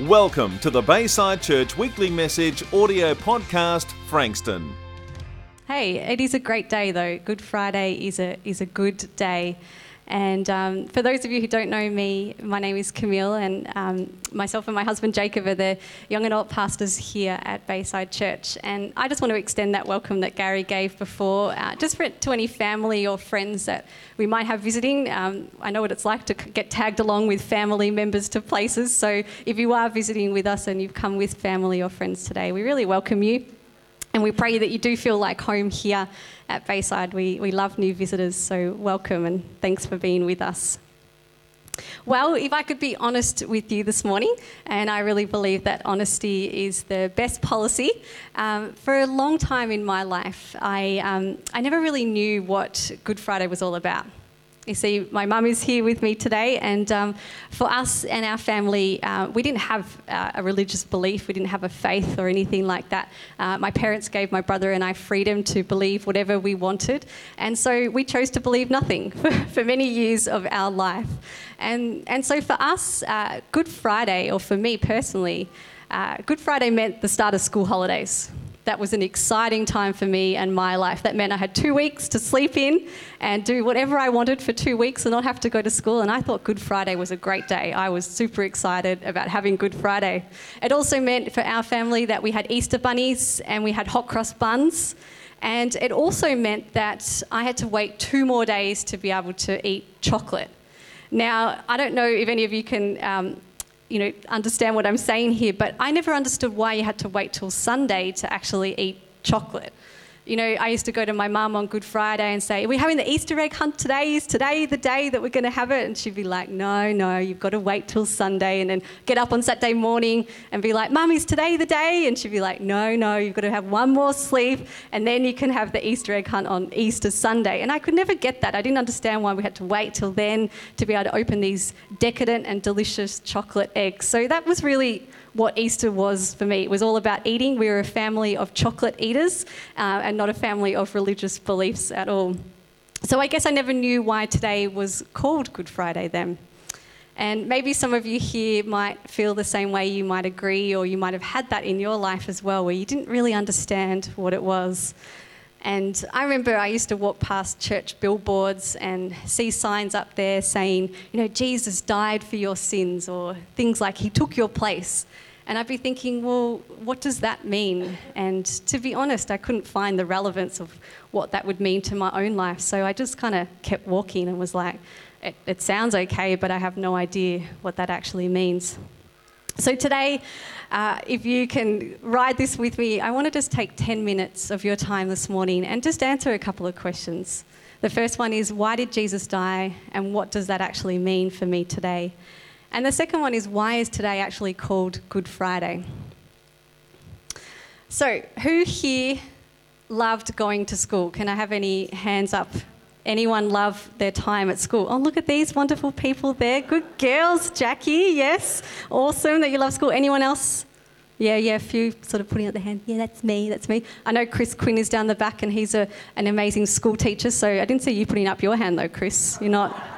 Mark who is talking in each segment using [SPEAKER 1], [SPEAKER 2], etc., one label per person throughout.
[SPEAKER 1] Welcome to the Bayside Church Weekly Message audio podcast, Frankston.
[SPEAKER 2] Hey, it is a great day though. Good Friday is a is a good day. And um, for those of you who don't know me, my name is Camille, and um, myself and my husband Jacob are the young adult pastors here at Bayside Church. And I just want to extend that welcome that Gary gave before, uh, just for, to any family or friends that we might have visiting. Um, I know what it's like to get tagged along with family members to places. So if you are visiting with us and you've come with family or friends today, we really welcome you. And we pray that you do feel like home here at Bayside. We, we love new visitors, so welcome and thanks for being with us. Well, if I could be honest with you this morning, and I really believe that honesty is the best policy, um, for a long time in my life, I, um, I never really knew what Good Friday was all about. You see, my mum is here with me today, and um, for us and our family, uh, we didn't have uh, a religious belief, we didn't have a faith or anything like that. Uh, my parents gave my brother and I freedom to believe whatever we wanted, and so we chose to believe nothing for, for many years of our life. And, and so for us, uh, Good Friday, or for me personally, uh, Good Friday meant the start of school holidays that was an exciting time for me and my life. That meant I had two weeks to sleep in and do whatever I wanted for two weeks and not have to go to school. And I thought Good Friday was a great day. I was super excited about having Good Friday. It also meant for our family that we had Easter bunnies and we had hot cross buns. And it also meant that I had to wait two more days to be able to eat chocolate. Now, I don't know if any of you can um, you know, understand what I'm saying here, but I never understood why you had to wait till Sunday to actually eat chocolate. You know, I used to go to my mum on Good Friday and say, Are we having the Easter egg hunt today? Is today the day that we're going to have it? And she'd be like, No, no, you've got to wait till Sunday. And then get up on Saturday morning and be like, Mum, is today the day? And she'd be like, No, no, you've got to have one more sleep and then you can have the Easter egg hunt on Easter Sunday. And I could never get that. I didn't understand why we had to wait till then to be able to open these decadent and delicious chocolate eggs. So that was really what Easter was for me. It was all about eating. We were a family of chocolate eaters uh, and not a family of religious beliefs at all. So I guess I never knew why today was called Good Friday then. And maybe some of you here might feel the same way, you might agree, or you might have had that in your life as well, where you didn't really understand what it was. And I remember I used to walk past church billboards and see signs up there saying, you know, Jesus died for your sins, or things like he took your place. And I'd be thinking, well, what does that mean? And to be honest, I couldn't find the relevance of what that would mean to my own life. So I just kind of kept walking and was like, it, it, sounds okay, but I have no idea what that actually means. So today, uh, if you can ride this with me, I want to just take 10 minutes of your time this morning and just answer a couple of questions. The first one is, why did Jesus die? And what does that actually mean for me today? And the second one is why is today actually called Good Friday? So, who here loved going to school? Can I have any hands up? Anyone love their time at school? Oh, look at these wonderful people there. Good girls, Jackie. Yes, awesome that you love school. Anyone else? Yeah, yeah, a few sort of putting up their hand. Yeah, that's me, that's me. I know Chris Quinn is down the back and he's a, an amazing school teacher. So I didn't see you putting up your hand though, Chris. You're not.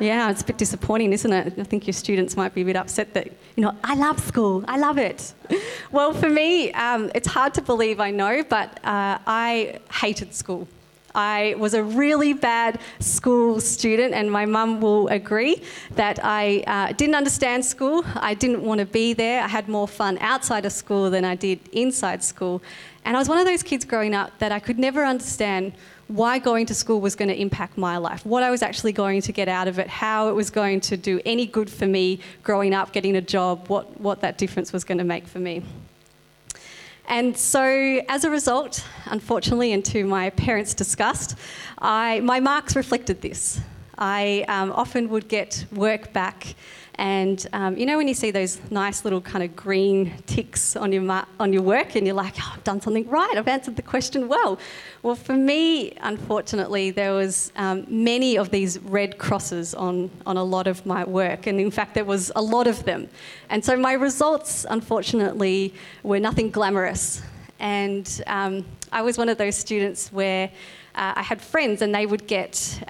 [SPEAKER 2] Yeah, it's a bit disappointing, isn't it? I think your students might be a bit upset that, you know, I love school, I love it. well, for me, um, it's hard to believe, I know, but uh, I hated school. I was a really bad school student, and my mum will agree that I uh, didn't understand school. I didn't want to be there. I had more fun outside of school than I did inside school. And I was one of those kids growing up that I could never understand why going to school was going to impact my life, what I was actually going to get out of it, how it was going to do any good for me growing up, getting a job, what, what that difference was going to make for me. And so, as a result, unfortunately, and to my parents' disgust, I, my marks reflected this. I um, often would get work back and um, you know when you see those nice little kind of green ticks on your ma- on your work, and you're like, oh, I've done something right. I've answered the question well. Well, for me, unfortunately, there was um, many of these red crosses on on a lot of my work, and in fact, there was a lot of them. And so my results, unfortunately, were nothing glamorous. And um, I was one of those students where uh, I had friends, and they would get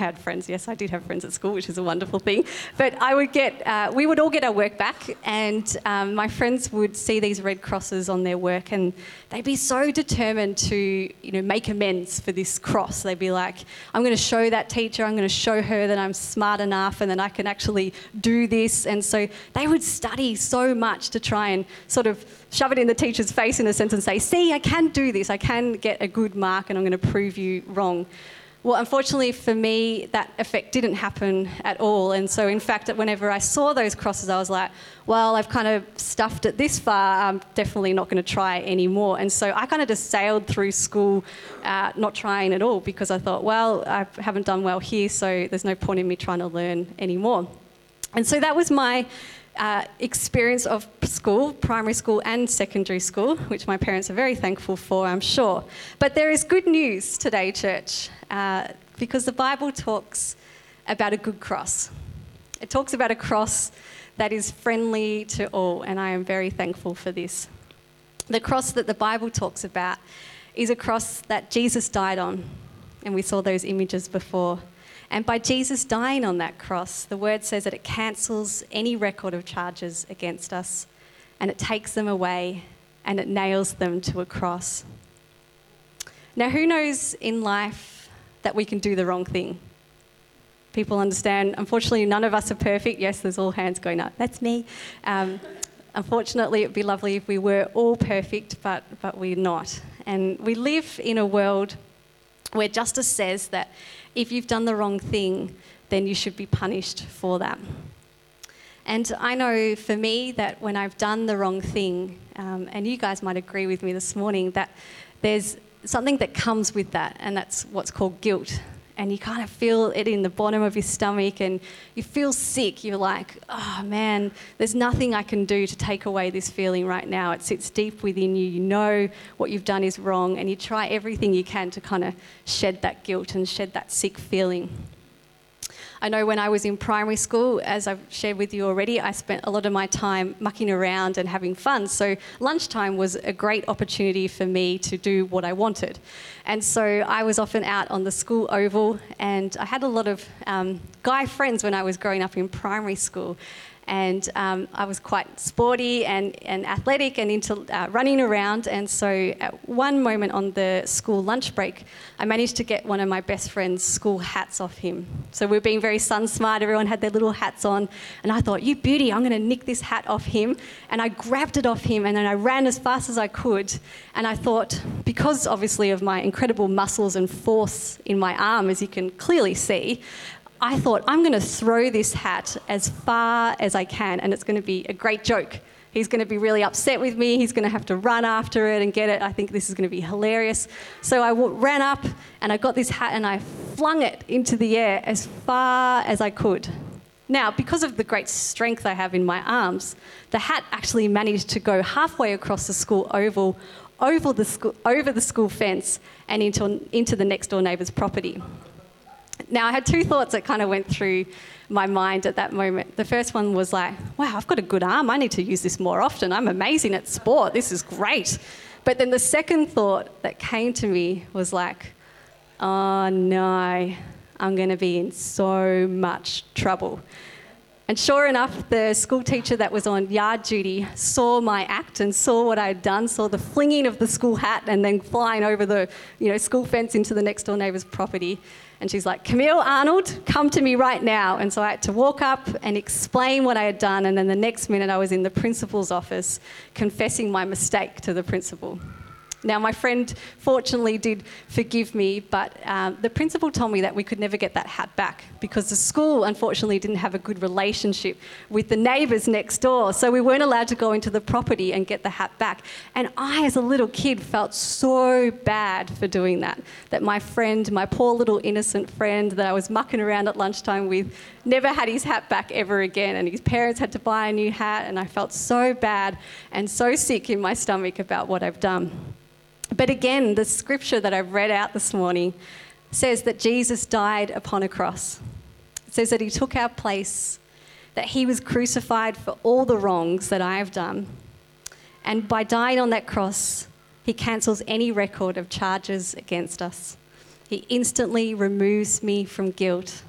[SPEAKER 2] um, had friends. Yes, I did have friends at school, which is a wonderful thing. But I would get, uh, we would all get our work back, and um, my friends would see these red crosses on their work, and they'd be so determined to, you know, make amends for this cross. They'd be like, "I'm going to show that teacher. I'm going to show her that I'm smart enough, and that I can actually do this." And so they would study so much to try and sort of shove it in the teacher's face in a sense and say, "See, I can do this. I can get a good mark, and I'm going to prove you wrong." Well, unfortunately for me, that effect didn't happen at all. And so, in fact, whenever I saw those crosses, I was like, well, I've kind of stuffed it this far. I'm definitely not going to try anymore. And so I kind of just sailed through school uh, not trying at all because I thought, well, I haven't done well here, so there's no point in me trying to learn anymore. And so that was my uh, experience of school, primary school and secondary school, which my parents are very thankful for, I'm sure. But there is good news today, church, uh, because the Bible talks about a good cross. It talks about a cross that is friendly to all, and I am very thankful for this. The cross that the Bible talks about is a cross that Jesus died on, and we saw those images before. And by Jesus dying on that cross, the word says that it cancels any record of charges against us and it takes them away and it nails them to a cross. Now, who knows in life that we can do the wrong thing? People understand. Unfortunately, none of us are perfect. Yes, there's all hands going up. That's me. Um, unfortunately, it'd be lovely if we were all perfect, but, but we're not. And we live in a world where justice says that if you've done the wrong thing, then you should be punished for that. And I know for me that when I've done the wrong thing, um, and you guys might agree with me this morning, that there's something that comes with that, and that's what's called guilt and you kind of feel it in the bottom of your stomach and you feel sick. You're like, oh man, there's nothing I can do to take away this feeling right now. It sits deep within you. You know what you've done is wrong and you try everything you can to kind of shed that guilt and shed that sick feeling. I know when I was in primary school, as I've shared with you already, I spent a lot of my time mucking around and having fun. So lunchtime was a great opportunity for me to do what I wanted. And so I was often out on the school oval, and I had a lot of um, guy friends when I was growing up in primary school and um, I was quite sporty and, and athletic and into uh, running around. And so, at one moment on the school lunch break, I managed to get one of my best friend's school hats off him. So, we are being very sun smart, everyone had their little hats on. And I thought, You beauty, I'm going to nick this hat off him. And I grabbed it off him and then I ran as fast as I could. And I thought, because obviously of my incredible muscles and force in my arm, as you can clearly see, I thought, I'm going to throw this hat as far as I can, and it's going to be a great joke. He's going to be really upset with me. He's going to have to run after it and get it. I think this is going to be hilarious. So I w- ran up and I got this hat and I flung it into the air as far as I could. Now, because of the great strength I have in my arms, the hat actually managed to go halfway across the school oval, over the school, over the school fence, and into, into the next door neighbour's property. Now, I had two thoughts that kind of went through my mind at that moment. The first one was like, wow, I've got a good arm. I need to use this more often. I'm amazing at sport. This is great. But then the second thought that came to me was like, oh no, I'm going to be in so much trouble. And sure enough, the school teacher that was on yard duty saw my act and saw what I had done, saw the flinging of the school hat and then flying over the you know, school fence into the next door neighbour's property. And she's like, Camille Arnold, come to me right now. And so I had to walk up and explain what I had done. And then the next minute, I was in the principal's office confessing my mistake to the principal. Now, my friend fortunately did forgive me, but um, the principal told me that we could never get that hat back because the school unfortunately didn't have a good relationship with the neighbours next door. So we weren't allowed to go into the property and get the hat back. And I, as a little kid, felt so bad for doing that. That my friend, my poor little innocent friend that I was mucking around at lunchtime with, never had his hat back ever again. And his parents had to buy a new hat. And I felt so bad and so sick in my stomach about what I've done. But again, the scripture that I've read out this morning says that Jesus died upon a cross. It says that he took our place, that he was crucified for all the wrongs that I have done. And by dying on that cross, he cancels any record of charges against us. He instantly removes me from guilt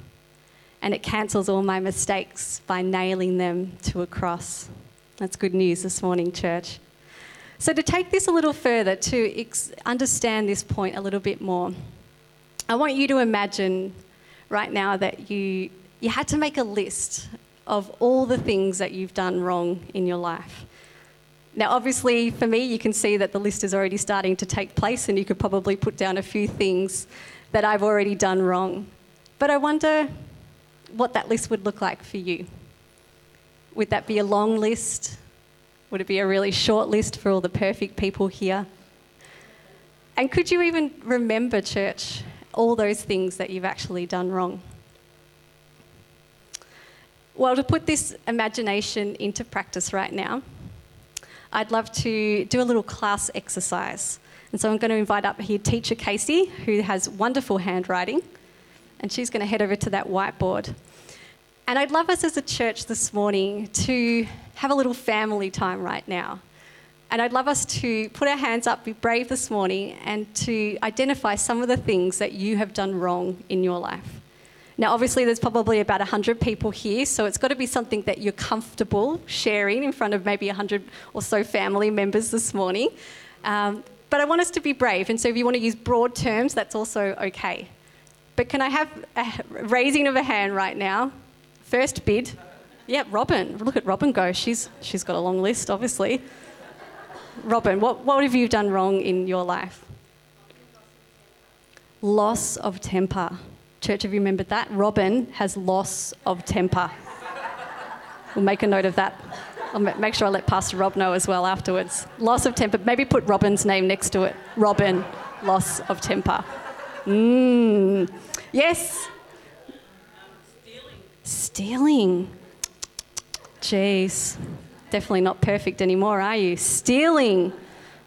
[SPEAKER 2] and it cancels all my mistakes by nailing them to a cross. That's good news this morning, church. So, to take this a little further, to ex- understand this point a little bit more, I want you to imagine right now that you, you had to make a list of all the things that you've done wrong in your life. Now, obviously, for me, you can see that the list is already starting to take place, and you could probably put down a few things that I've already done wrong. But I wonder what that list would look like for you. Would that be a long list? Would it be a really short list for all the perfect people here? And could you even remember, church, all those things that you've actually done wrong? Well, to put this imagination into practice right now, I'd love to do a little class exercise. And so I'm going to invite up here teacher Casey, who has wonderful handwriting and she's going to head over to that whiteboard. And I'd love us as a church this morning to have a little family time right now. And I'd love us to put our hands up, be brave this morning, and to identify some of the things that you have done wrong in your life. Now, obviously, there's probably about 100 people here, so it's got to be something that you're comfortable sharing in front of maybe 100 or so family members this morning. Um, but I want us to be brave, and so if you want to use broad terms, that's also okay. But can I have a raising of a hand right now? First bid. Yep, Robin. Look at Robin go. She's, she's got a long list, obviously. Robin, what, what have you done wrong in your life? Loss of temper. Church, have you remembered that? Robin has loss of temper. We'll make a note of that. I'll make sure I let Pastor Rob know as well afterwards. Loss of temper. Maybe put Robin's name next to it. Robin, loss of temper. Mmm. Yes. Stealing. Jeez. Definitely not perfect anymore, are you? Stealing.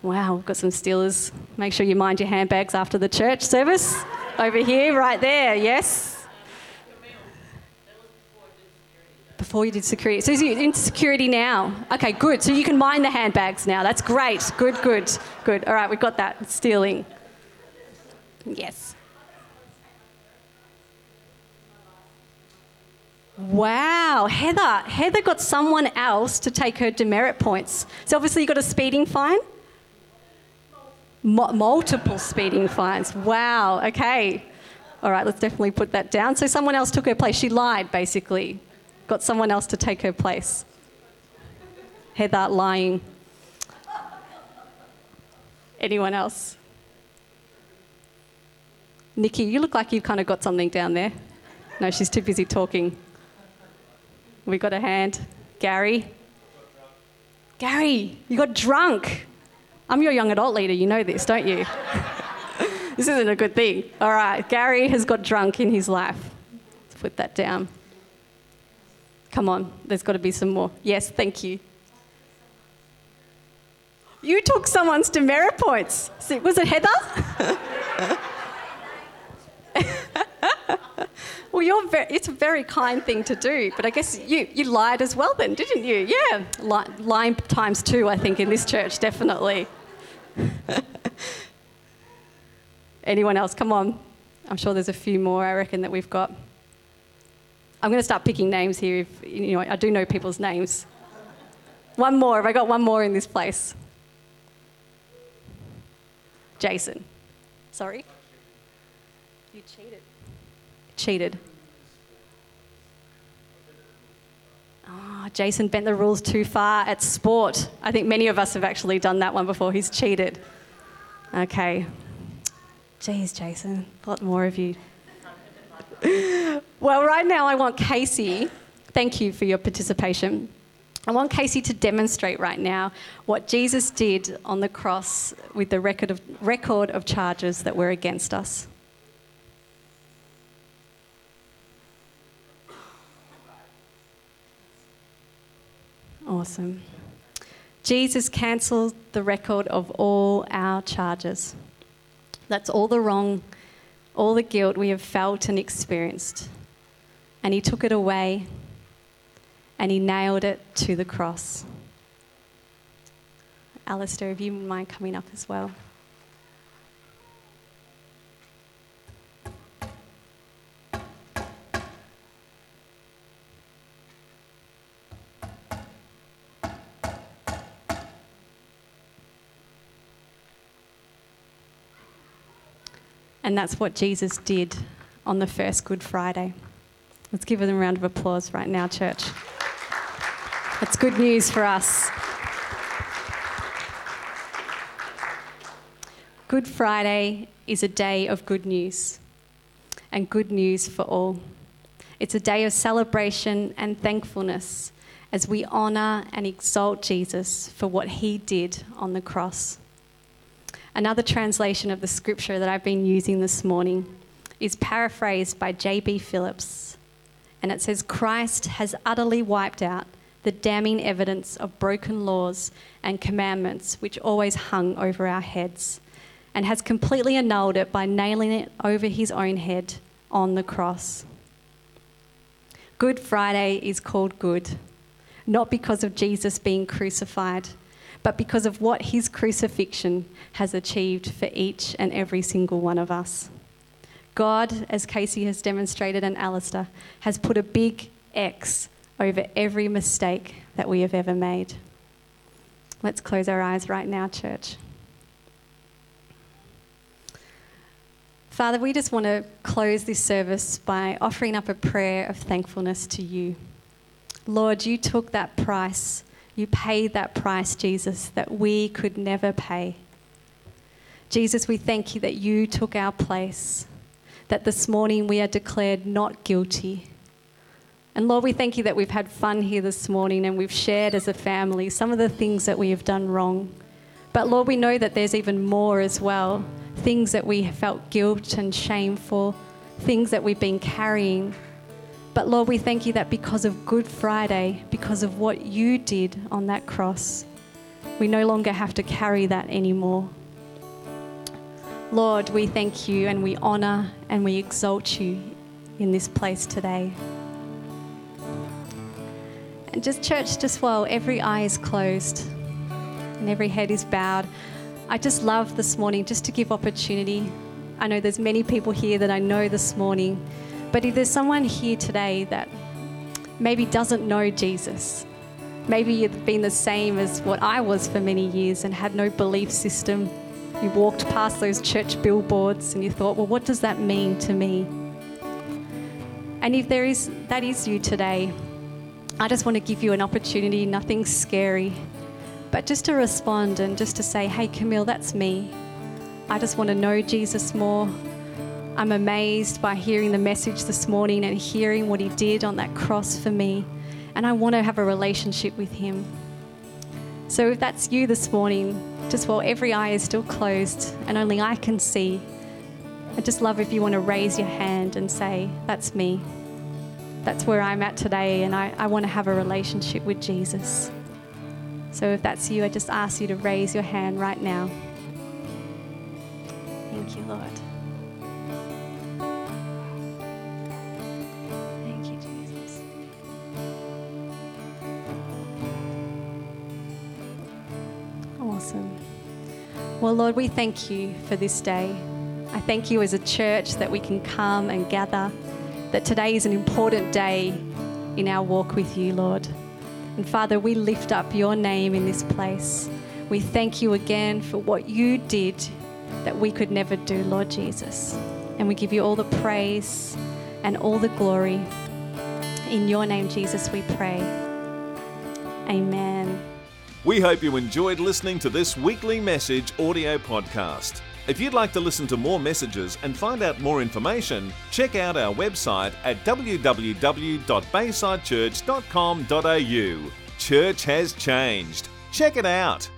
[SPEAKER 2] Wow, we've got some stealers. Make sure you mind your handbags after the church service. Over here, right there, yes? Before you did security. So you're in security now. Okay, good. So you can mind the handbags now. That's great. Good, good, good. All right, we've got that. Stealing. Yes. Wow, Heather. Heather got someone else to take her demerit points. So obviously you got a speeding fine? Multiple speeding fines. Wow, okay. All right, let's definitely put that down. So someone else took her place. She lied, basically. Got someone else to take her place. Heather lying. Anyone else? Nikki, you look like you've kind of got something down there. No, she's too busy talking. We got a hand. Gary. Gary, you got drunk. I'm your young adult leader, you know this, don't you? this isn't a good thing. All right, Gary has got drunk in his life. Let's put that down. Come on, there's got to be some more. Yes, thank you. You took someone's demerit points. Was it Heather? well, you're very, it's a very kind thing to do, but I guess you, you lied as well then, didn't you? Yeah, lying times two, I think, in this church, definitely. Anyone else? Come on. I'm sure there's a few more, I reckon, that we've got. I'm going to start picking names here. If, you know, I do know people's names. One more. Have I got one more in this place? Jason. Sorry? You cheated. Cheated. Oh, Jason bent the rules too far at sport. I think many of us have actually done that one before. He's cheated. Okay. Jeez, Jason, a lot more of you. well, right now I want Casey, thank you for your participation. I want Casey to demonstrate right now what Jesus did on the cross with the record of, record of charges that were against us. Awesome. Jesus cancelled the record of all our charges. That's all the wrong, all the guilt we have felt and experienced. And He took it away and He nailed it to the cross. Alistair, if you mind coming up as well. And that's what Jesus did on the first Good Friday. Let's give them a round of applause right now, church. That's good news for us. Good Friday is a day of good news, and good news for all. It's a day of celebration and thankfulness as we honour and exalt Jesus for what he did on the cross. Another translation of the scripture that I've been using this morning is paraphrased by J.B. Phillips, and it says, Christ has utterly wiped out the damning evidence of broken laws and commandments which always hung over our heads and has completely annulled it by nailing it over his own head on the cross. Good Friday is called good, not because of Jesus being crucified, but because of what his crucifixion has achieved for each and every single one of us. God, as Casey has demonstrated and Alistair, has put a big X over every mistake that we have ever made. Let's close our eyes right now, church. Father, we just want to close this service by offering up a prayer of thankfulness to you. Lord, you took that price. You paid that price, Jesus, that we could never pay. Jesus, we thank you that you took our place, that this morning we are declared not guilty. And Lord, we thank you that we've had fun here this morning and we've shared as a family some of the things that we have done wrong. But Lord, we know that there's even more as well things that we have felt guilt and shame for, things that we've been carrying. But Lord, we thank you that because of Good Friday, because of what you did on that cross, we no longer have to carry that anymore. Lord, we thank you and we honour and we exalt you in this place today. And just, church, just while every eye is closed and every head is bowed, I just love this morning just to give opportunity. I know there's many people here that I know this morning, but if there's someone here today that maybe doesn't know Jesus, maybe you've been the same as what I was for many years and had no belief system. You walked past those church billboards and you thought, well, what does that mean to me? And if there is that is you today, I just want to give you an opportunity, nothing scary. But just to respond and just to say, hey, Camille, that's me. I just want to know Jesus more. I'm amazed by hearing the message this morning and hearing what he did on that cross for me. And I want to have a relationship with him. So if that's you this morning, just while every eye is still closed and only I can see, I'd just love if you want to raise your hand and say, That's me. That's where I'm at today, and I, I want to have a relationship with Jesus. So if that's you, I just ask you to raise your hand right now. Thank you, Lord. Well, Lord, we thank you for this day. I thank you as a church that we can come and gather, that today is an important day in our walk with you, Lord. And Father, we lift up your name in this place. We thank you again for what you did that we could never do, Lord Jesus. And we give you all the praise and all the glory. In your name, Jesus, we pray. Amen.
[SPEAKER 1] We hope you enjoyed listening to this weekly message audio podcast. If you'd like to listen to more messages and find out more information, check out our website at www.baysidechurch.com.au. Church has changed. Check it out.